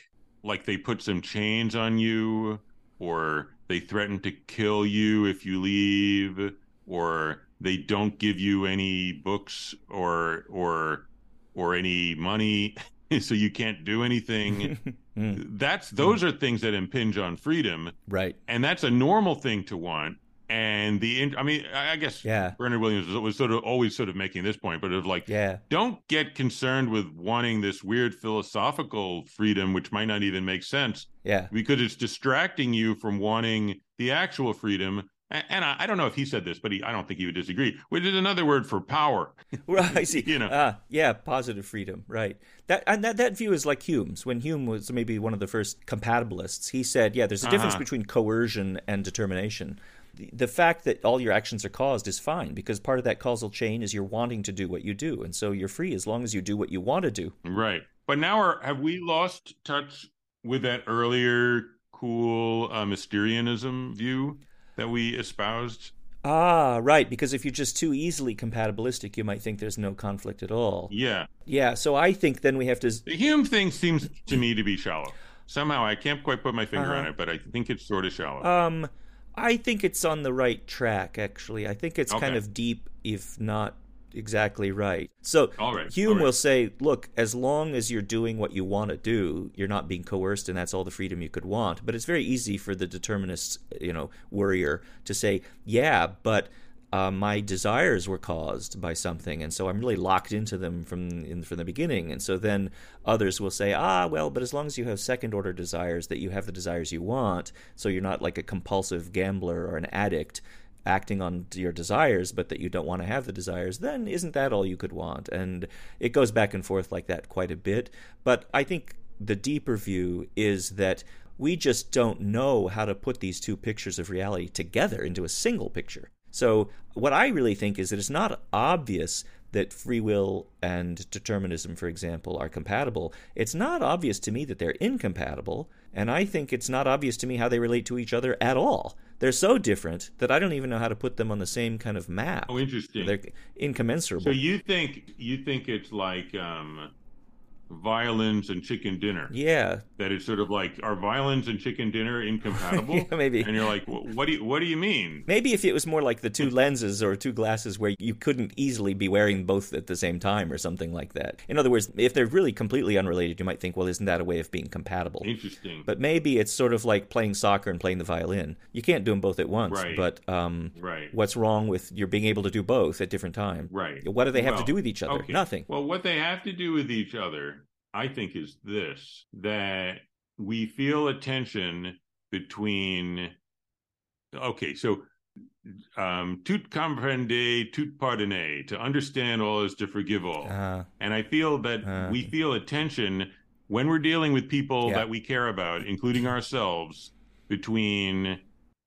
S1: like they put some chains on you, or they threaten to kill you if you leave, or they don't give you any books or or or any money so you can't do anything mm. that's those mm. are things that impinge on freedom
S2: right
S1: and that's a normal thing to want and the I mean I guess yeah. Bernard Williams was sort of always sort of making this point, but of like
S2: yeah,
S1: don't get concerned with wanting this weird philosophical freedom, which might not even make sense.
S2: Yeah,
S1: because it's distracting you from wanting the actual freedom. And I, I don't know if he said this, but he, I don't think he would disagree. Which is another word for power.
S2: Right, I see. you know, uh, yeah, positive freedom. Right. That and that that view is like Hume's. When Hume was maybe one of the first compatibilists, he said, yeah, there's a difference uh-huh. between coercion and determination the fact that all your actions are caused is fine because part of that causal chain is you're wanting to do what you do and so you're free as long as you do what you want to do
S1: right but now are, have we lost touch with that earlier cool uh, mysterianism view that we espoused
S2: ah right because if you're just too easily compatibilistic you might think there's no conflict at all
S1: yeah
S2: yeah so i think then we have to
S1: the hume thing seems to me to be shallow somehow i can't quite put my finger uh-huh. on it but i think it's sort of shallow
S2: um I think it's on the right track, actually. I think it's okay. kind of deep, if not exactly right. So Hume will say, look, as long as you're doing what you want to do, you're not being coerced, and that's all the freedom you could want. But it's very easy for the determinist, you know, worrier to say, yeah, but uh, my desires were caused by something, and so I'm really locked into them from in, from the beginning. And so then others will say, ah, well, but as long as you have second order desires, that you have the desires you want, so you're not like a compulsive gambler or an addict acting on your desires, but that you don't want to have the desires, then isn't that all you could want? And it goes back and forth like that quite a bit. But I think the deeper view is that we just don't know how to put these two pictures of reality together into a single picture. So, what I really think is that it's not obvious that free will and determinism, for example, are compatible. It's not obvious to me that they're incompatible, and I think it's not obvious to me how they relate to each other at all. They're so different that I don't even know how to put them on the same kind of map.
S1: Oh, interesting.
S2: They're incommensurable.
S1: So you think you think it's like um, violins and chicken dinner.
S2: Yeah.
S1: That it's sort of like are violins and chicken dinner incompatible?
S2: yeah, maybe.
S1: And you're like, what do you what do you mean?
S2: Maybe if it was more like the two lenses or two glasses where you couldn't easily be wearing both at the same time or something like that. In other words, if they're really completely unrelated, you might think, well, isn't that a way of being compatible?
S1: Interesting.
S2: But maybe it's sort of like playing soccer and playing the violin. You can't do them both at once.
S1: Right.
S2: But um,
S1: right.
S2: what's wrong with your being able to do both at different times?
S1: Right.
S2: What do they have well, to do with each other?
S1: Okay.
S2: Nothing.
S1: Well, what they have to do with each other I think is this that we feel a tension between okay, so um tout comprendre, tout pardonner, to understand all is to forgive all. Uh, and I feel that uh, we feel a tension when we're dealing with people yeah. that we care about, including ourselves, between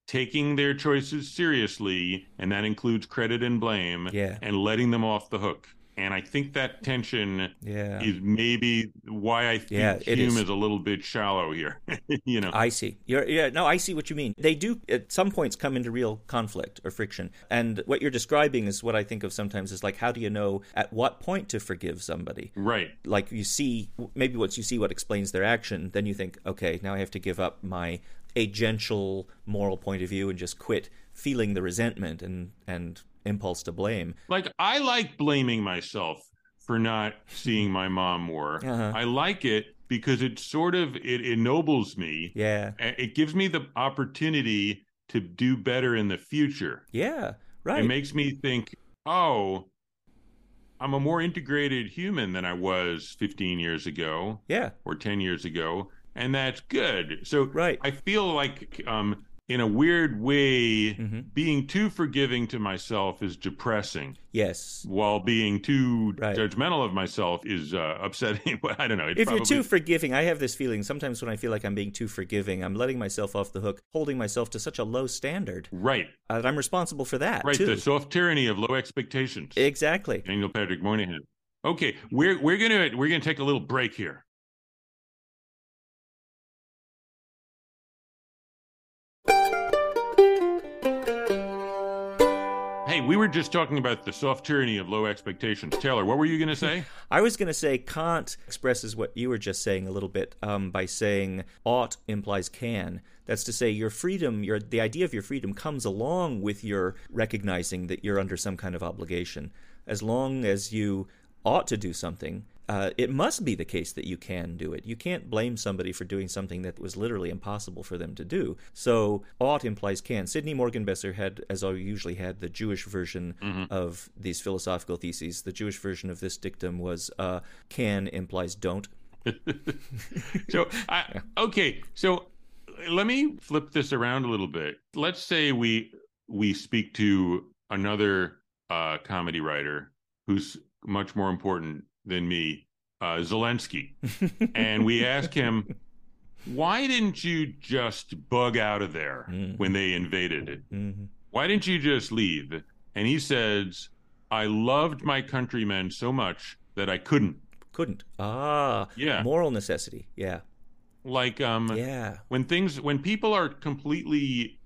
S1: taking their choices seriously, and that includes credit and blame,
S2: yeah.
S1: and letting them off the hook and I think that tension
S2: yeah.
S1: is maybe why I think yeah, Hume is. is. a little bit shallow here. you know,
S2: I see. You're, yeah, no, I see what you mean. They do at some points come into real conflict or friction, and what you're describing is what I think of sometimes is like, how do you know at what point to forgive somebody?
S1: Right.
S2: Like you see, maybe once you see what explains their action, then you think, okay, now I have to give up my agential moral point of view and just quit feeling the resentment and and impulse to blame.
S1: Like I like blaming myself for not seeing my mom more. Uh-huh. I like it because it sort of it ennobles me.
S2: Yeah.
S1: It gives me the opportunity to do better in the future.
S2: Yeah. Right.
S1: It makes me think, "Oh, I'm a more integrated human than I was 15 years ago.
S2: Yeah.
S1: Or 10 years ago, and that's good." So
S2: right.
S1: I feel like um in a weird way, mm-hmm. being too forgiving to myself is depressing.
S2: Yes.
S1: While being too right. judgmental of myself is uh, upsetting. I don't know.
S2: If probably... you're too forgiving, I have this feeling sometimes when I feel like I'm being too forgiving, I'm letting myself off the hook, holding myself to such a low standard.
S1: Right.
S2: Uh, that I'm responsible for that.
S1: Right.
S2: Too.
S1: The soft tyranny of low expectations.
S2: Exactly.
S1: Daniel Patrick Moynihan. Okay, we're we're gonna we're gonna take a little break here. Hey, we were just talking about the soft tyranny of low expectations. Taylor, what were you going to say?
S2: I was going to say Kant expresses what you were just saying a little bit um, by saying ought implies can. That's to say, your freedom, your the idea of your freedom comes along with your recognizing that you're under some kind of obligation. As long as you ought to do something, uh, it must be the case that you can do it. You can't blame somebody for doing something that was literally impossible for them to do. So ought implies can. Sidney Morgenbesser had, as I usually had, the Jewish version mm-hmm. of these philosophical theses. The Jewish version of this dictum was uh, can implies don't.
S1: so, I, okay, so let me flip this around a little bit. Let's say we we speak to another uh, comedy writer who's much more important than me, uh, Zelensky, and we ask him, "Why didn't you just bug out of there mm-hmm. when they invaded it? Mm-hmm. Why didn't you just leave?" And he says, "I loved my countrymen so much that I couldn't."
S2: Couldn't. Ah, yeah. Moral necessity. Yeah.
S1: Like um,
S2: yeah.
S1: When things, when people are completely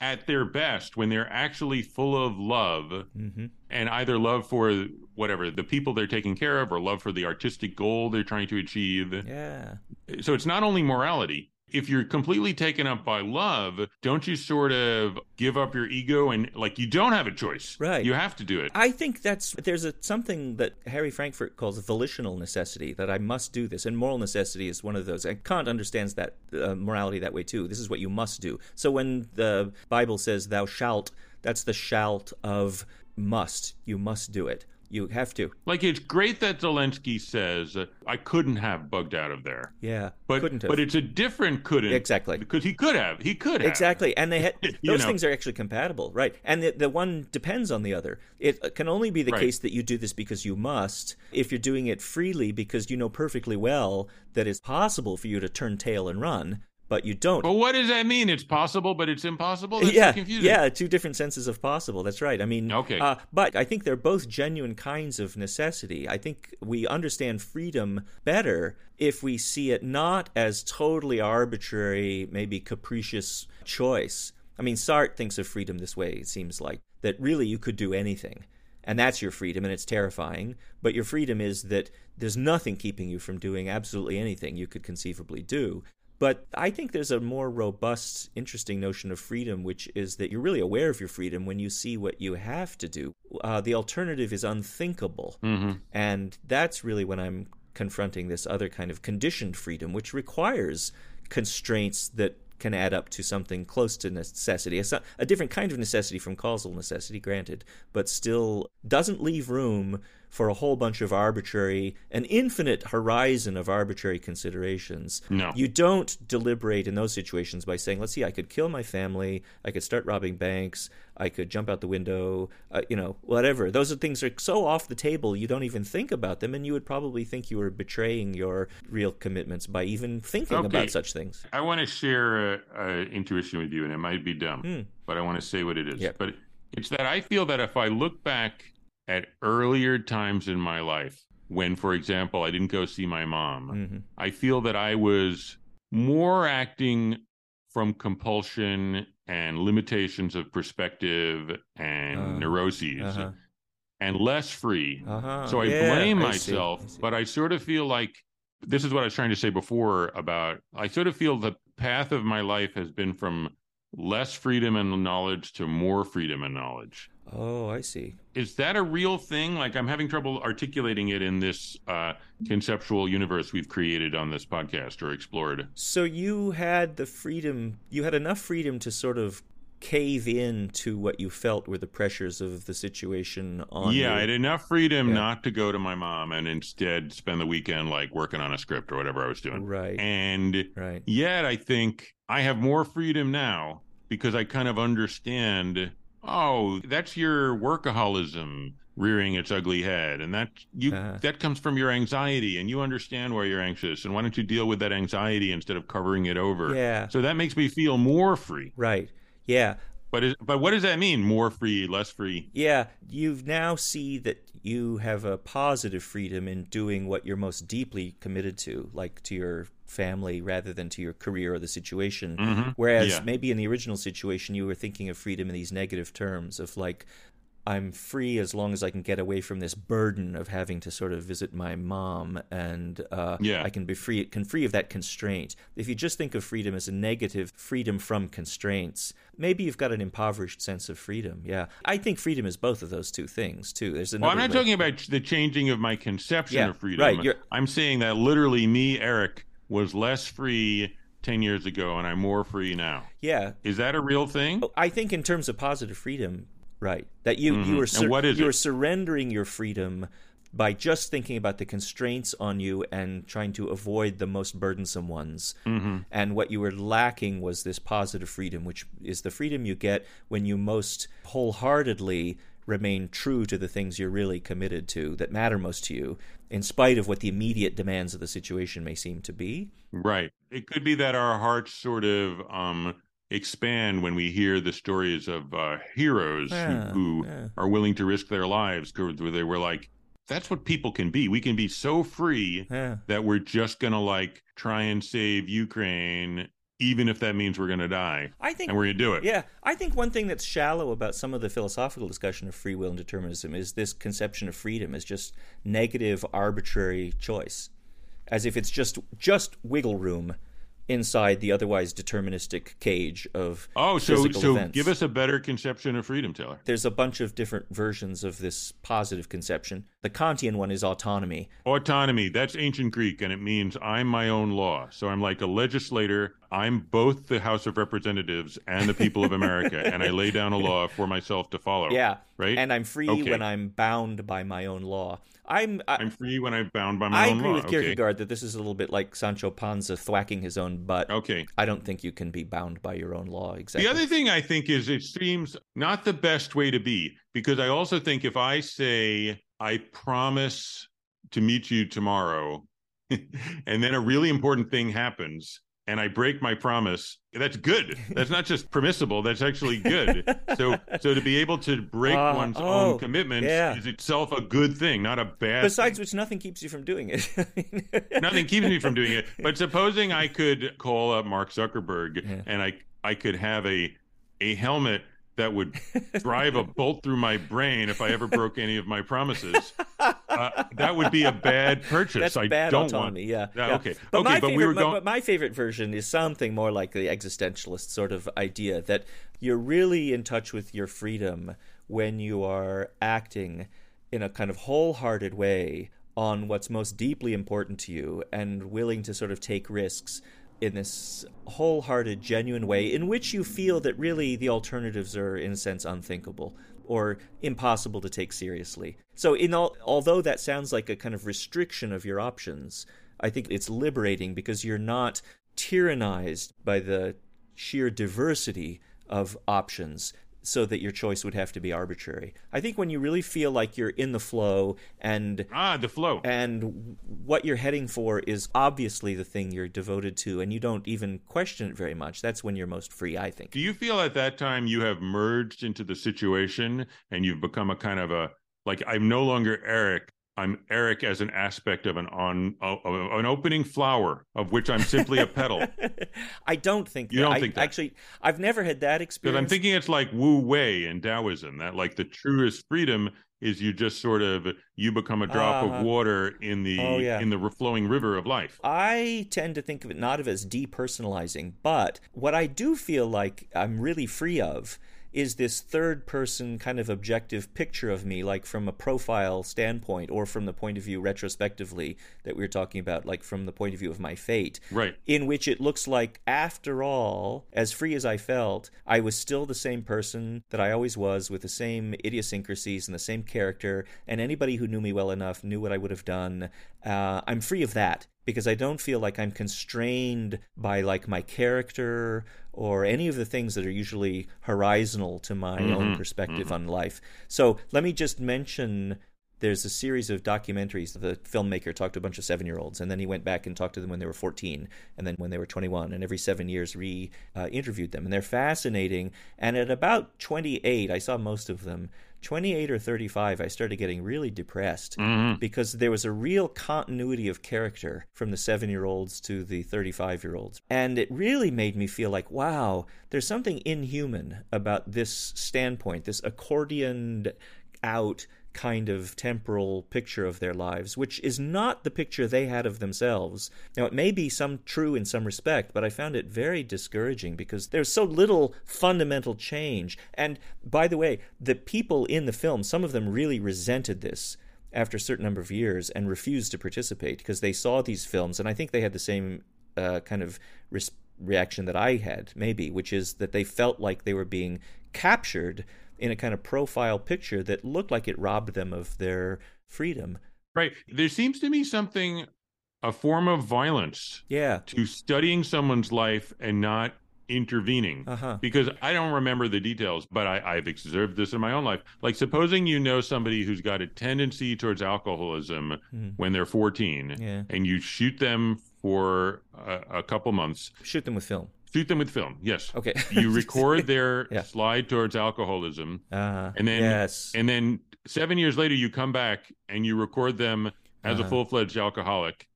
S1: at their best when they're actually full of love mm-hmm. and either love for whatever the people they're taking care of or love for the artistic goal they're trying to achieve.
S2: Yeah.
S1: So it's not only morality. If you're completely taken up by love, don't you sort of give up your ego and like you don't have a choice.
S2: Right.
S1: You have to do it.
S2: I think that's there's a something that Harry Frankfurt calls volitional necessity that I must do this and moral necessity is one of those. And Kant understands that uh, morality that way too. This is what you must do. So when the Bible says thou shalt, that's the shalt of must. You must do it. You have to.
S1: Like it's great that Zelensky says I couldn't have bugged out of there.
S2: Yeah,
S1: but
S2: couldn't have.
S1: but it's a different couldn't
S2: exactly
S1: because he could have. He could have
S2: exactly, and they had those know. things are actually compatible, right? And the, the one depends on the other. It can only be the right. case that you do this because you must. If you're doing it freely because you know perfectly well that it's possible for you to turn tail and run, but you don't.
S1: But what does that mean? It's possible, but it's impossible.
S2: That's yeah, yeah, two different senses of possible. That's right. I mean,
S1: okay.
S2: Uh, but I think they're both genuine kinds of necessity. I think we understand freedom better if we see it not as totally arbitrary, maybe capricious choice. I mean, Sartre thinks of freedom this way. It seems like that really you could do anything. And that's your freedom, and it's terrifying. But your freedom is that there's nothing keeping you from doing absolutely anything you could conceivably do. But I think there's a more robust, interesting notion of freedom, which is that you're really aware of your freedom when you see what you have to do. Uh, the alternative is unthinkable. Mm-hmm. And that's really when I'm confronting this other kind of conditioned freedom, which requires constraints that can add up to something close to necessity. A, a different kind of necessity from causal necessity, granted, but still doesn't leave room for a whole bunch of arbitrary, an infinite horizon of arbitrary considerations.
S1: No.
S2: You don't deliberate in those situations by saying, let's see, I could kill my family, I could start robbing banks, I could jump out the window, uh, you know, whatever. Those are things are so off the table, you don't even think about them, and you would probably think you were betraying your real commitments by even thinking okay. about such things.
S1: I want to share an intuition with you, and it might be dumb, hmm. but I want to say what it is. But it's that I feel that if I look back at earlier times in my life when for example i didn't go see my mom mm-hmm. i feel that i was more acting from compulsion and limitations of perspective and uh, neuroses uh-huh. and less free uh-huh. so i yeah, blame myself I see, I see. but i sort of feel like this is what i was trying to say before about i sort of feel the path of my life has been from less freedom and knowledge to more freedom and knowledge
S2: Oh, I see.
S1: Is that a real thing? Like, I'm having trouble articulating it in this uh, conceptual universe we've created on this podcast or explored.
S2: So, you had the freedom, you had enough freedom to sort of cave in to what you felt were the pressures of the situation on
S1: yeah
S2: you.
S1: i had enough freedom yeah. not to go to my mom and instead spend the weekend like working on a script or whatever i was doing
S2: right
S1: and
S2: right
S1: yet i think i have more freedom now because i kind of understand oh, that's your workaholism rearing its ugly head and that you uh, that comes from your anxiety and you understand why you're anxious and why don't you deal with that anxiety instead of covering it over?
S2: Yeah.
S1: So that makes me feel more free.
S2: Right. Yeah.
S1: But is, but what does that mean more free less free?
S2: Yeah. You've now see that you have a positive freedom in doing what you're most deeply committed to like to your family rather than to your career or the situation. Mm-hmm. Whereas yeah. maybe in the original situation, you were thinking of freedom in these negative terms of like, I'm free as long as I can get away from this burden of having to sort of visit my mom, and uh,
S1: yeah.
S2: I can be free, can free of that constraint. If you just think of freedom as a negative freedom from constraints, maybe you've got an impoverished sense of freedom. Yeah, I think freedom is both of those two things too. There's
S1: another. Well, I'm not
S2: way.
S1: talking about the changing of my conception
S2: yeah,
S1: of freedom.
S2: Right. You're...
S1: I'm saying that literally, me, Eric, was less free 10 years ago and I'm more free now.
S2: Yeah.
S1: Is that a real thing?
S2: I think in terms of positive freedom, Right. That you
S1: mm-hmm.
S2: you are sur- you
S1: it?
S2: surrendering your freedom by just thinking about the constraints on you and trying to avoid the most burdensome ones.
S1: Mm-hmm.
S2: And what you were lacking was this positive freedom, which is the freedom you get when you most wholeheartedly remain true to the things you're really committed to that matter most to you, in spite of what the immediate demands of the situation may seem to be.
S1: Right. It could be that our hearts sort of um, expand when we hear the stories of uh, heroes
S2: yeah,
S1: who, who
S2: yeah.
S1: are willing to risk their lives where they were like that's what people can be we can be so free
S2: yeah.
S1: that we're just gonna like try and save ukraine even if that means we're going to die
S2: I think,
S1: and we're going to do it
S2: yeah i think one thing that's shallow about some of the philosophical discussion of free will and determinism is this conception of freedom as just negative arbitrary choice as if it's just just wiggle room inside the otherwise deterministic cage of
S1: oh so so
S2: events.
S1: give us a better conception of freedom taylor
S2: there's a bunch of different versions of this positive conception the kantian one is autonomy
S1: autonomy that's ancient greek and it means i'm my own law so i'm like a legislator i'm both the house of representatives and the people of america and i lay down a law for myself to follow
S2: yeah
S1: right
S2: and i'm free
S1: okay.
S2: when i'm bound by my own law I'm
S1: I, am free when I'm bound by my
S2: I
S1: own law.
S2: I agree with Kierkegaard okay. that this is a little bit like Sancho Panza thwacking his own butt.
S1: Okay.
S2: I don't think you can be bound by your own law exactly.
S1: The other thing I think is it seems not the best way to be because I also think if I say I promise to meet you tomorrow and then a really important thing happens and I break my promise, that's good. That's not just permissible. That's actually good. so, so to be able to break uh, one's
S2: oh,
S1: own commitments
S2: yeah.
S1: is itself a good thing, not a bad.
S2: Besides
S1: thing.
S2: which, nothing keeps you from doing it.
S1: nothing keeps me from doing it. But supposing I could call up Mark Zuckerberg
S2: yeah.
S1: and I I could have a a helmet that would drive a bolt through my brain if I ever broke any of my promises. Uh, that would be a bad purchase.
S2: That's
S1: I
S2: bad
S1: don't
S2: autonomy.
S1: Want...
S2: Yeah, yeah.
S1: Okay.
S2: But
S1: okay. But
S2: favorite,
S1: we were going.
S2: But my favorite version is something more like the existentialist sort of idea that you're really in touch with your freedom when you are acting in a kind of wholehearted way on what's most deeply important to you and willing to sort of take risks in this wholehearted, genuine way in which you feel that really the alternatives are, in a sense, unthinkable or impossible to take seriously. So, in all, although that sounds like a kind of restriction of your options, I think it's liberating because you're not tyrannized by the sheer diversity of options so that your choice would have to be arbitrary. I think when you really feel like you're in the flow and
S1: ah the flow
S2: and what you're heading for is obviously the thing you're devoted to and you don't even question it very much. That's when you're most free, I think.
S1: Do you feel at that time you have merged into the situation and you've become a kind of a like I'm no longer Eric, I'm Eric as an aspect of an on uh, an opening flower of which I'm simply a petal.
S2: I don't think
S1: you
S2: that.
S1: don't
S2: I,
S1: think that.
S2: actually I've never had that experience.
S1: Because I'm thinking it's like Wu Wei in Taoism that like the truest freedom is you just sort of you become a drop
S2: uh,
S1: of water in the
S2: oh, yeah.
S1: in the flowing river of life.
S2: I tend to think of it not as depersonalizing, but what I do feel like I'm really free of is this third person kind of objective picture of me, like from a profile standpoint or from the point of view retrospectively that we were talking about, like from the point of view of my fate.
S1: Right.
S2: In which it looks like, after all, as free as I felt, I was still the same person that I always was with the same idiosyncrasies and the same character. And anybody who knew me well enough knew what I would have done. Uh, I'm free of that because I don't feel like I'm constrained by like my character or any of the things that are usually horizontal to my
S1: mm-hmm,
S2: own perspective
S1: mm-hmm.
S2: on life. So let me just mention there's a series of documentaries. The filmmaker talked to a bunch of seven year olds, and then he went back and talked to them when they were 14, and then when they were 21, and every seven years re uh, interviewed them. And they're fascinating. And at about 28, I saw most of them. 28 or 35, I started getting really depressed
S1: mm-hmm.
S2: because there was a real continuity of character from the seven year olds to the 35 year olds. And it really made me feel like, wow, there's something inhuman about this standpoint, this accordioned out kind of temporal picture of their lives, which is not the picture they had of themselves. Now, it may be some true in some respect, but I found it very discouraging because there's so little fundamental change. And by the way, the people in the film, some of them really resented this after a certain number of years and refused to participate because they saw these films, and I think they had the same uh, kind of res- reaction that I had, maybe, which is that they felt like they were being captured in a kind of profile picture that looked like it robbed them of their freedom.
S1: Right. There seems to be something, a form of violence.
S2: Yeah.
S1: To studying someone's life and not intervening.
S2: Uh-huh.
S1: Because I don't remember the details, but I, I've observed this in my own life. Like, supposing you know somebody who's got a tendency towards alcoholism mm. when they're 14,
S2: yeah.
S1: and you shoot them for a, a couple months.
S2: Shoot them with film.
S1: Shoot them with film. Yes.
S2: Okay.
S1: you record their
S2: Yeah.
S1: slide towards alcoholism,
S2: Uh,
S1: and then
S2: yes.
S1: and then seven years later you come back and you record them as a
S2: Uh-huh.
S1: full fledged alcoholic.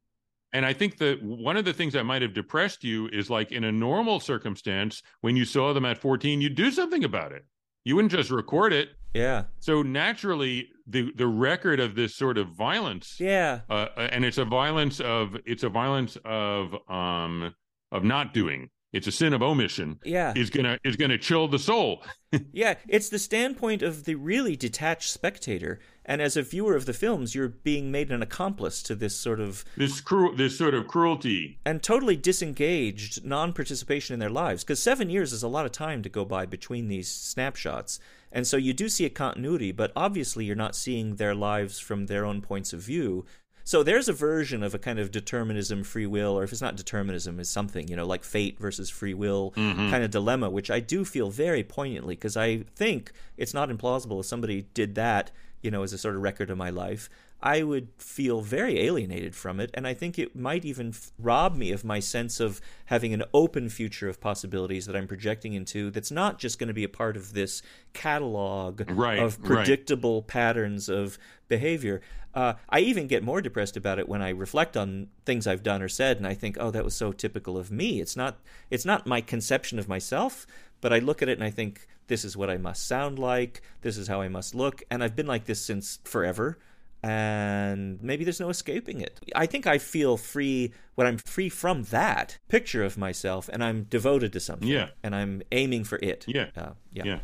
S1: And I think that one of the things that might have depressed you is like in a normal circumstance, when you saw them at 14, you'd do something about it. You wouldn't just record it.
S2: yeah.
S1: So naturally, the the record of this sort of violence,
S2: Yeah.
S1: uh, and it's a violence of it's a violence of um of not doing. It's a sin of omission.
S2: Yeah.
S1: Is gonna is gonna chill the soul.
S2: Yeah, it's the standpoint of the really detached spectator. And as a viewer of the films, you're being made an accomplice to this sort of
S1: This cruel this sort of cruelty.
S2: and totally disengaged non participation in their lives. Because seven years is a lot of time to go by between these snapshots. And so you do see a continuity, but obviously you're not seeing their lives from their own points of view. So there's a version of a kind of determinism, free will, or if it's not determinism, is something, you know, like fate versus free will mm-hmm. kind of dilemma, which I do feel very poignantly because I think it's not implausible if somebody did that, you know, as a sort of record of my life. I would feel very alienated from it, and I think it might even f- rob me of my sense of having an open future of possibilities that I'm projecting into that's not just going to be a part of this catalog
S1: Right,
S2: of
S1: right.
S2: predictable patterns of behavior. Uh, I even get more depressed about it when I reflect on things I've done or said, and I think, "Oh, that was so typical of me." It's not. It's not my conception of myself, but I look at it and I think, "This is what I must sound like. This is how I must look," and I've been like this since forever. And maybe there's no escaping it. I think I feel free when I'm free from that picture of myself, and I'm devoted to something.
S1: Yeah.
S2: and I'm aiming for it.
S1: Yeah.
S2: uh, yeah,
S1: Yeah.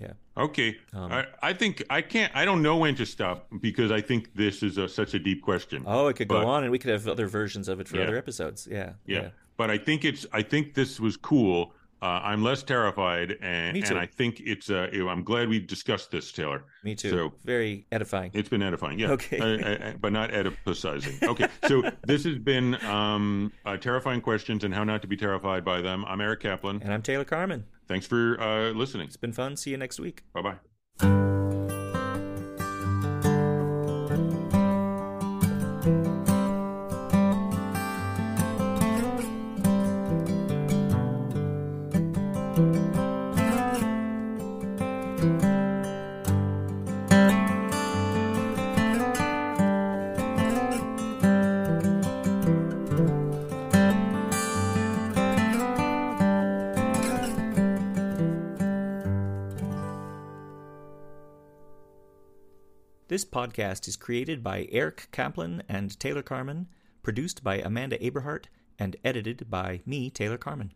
S2: yeah.
S1: Okay.
S2: Um,
S1: I, I think I can't. I don't know when to stop because I think this is a, such a deep question.
S2: Oh, it could
S1: But-
S2: go on, and we could have other versions of it for
S1: Yeah.
S2: other episodes. Yeah,
S1: yeah. But I think it's. I think this was cool. Uh, I'm less terrified, and and I think it's. Uh, I'm glad we discussed this, Taylor.
S2: Me too.
S1: So
S2: Very edifying.
S1: it's been edifying. Yeah.
S2: Okay.
S1: I- I- I- but not edipicizing. Okay. So this has been um, uh, terrifying questions and how not to be terrified by them. I'm Eric Kaplan.
S2: And I'm Taylor Carman.
S1: Thanks for uh, listening.
S2: It's been fun. See you next week.
S1: Bye bye.
S2: This podcast is created by Eric Kaplan and Taylor Carman, produced by Amanda Aberhart, and edited by me, Taylor Carman.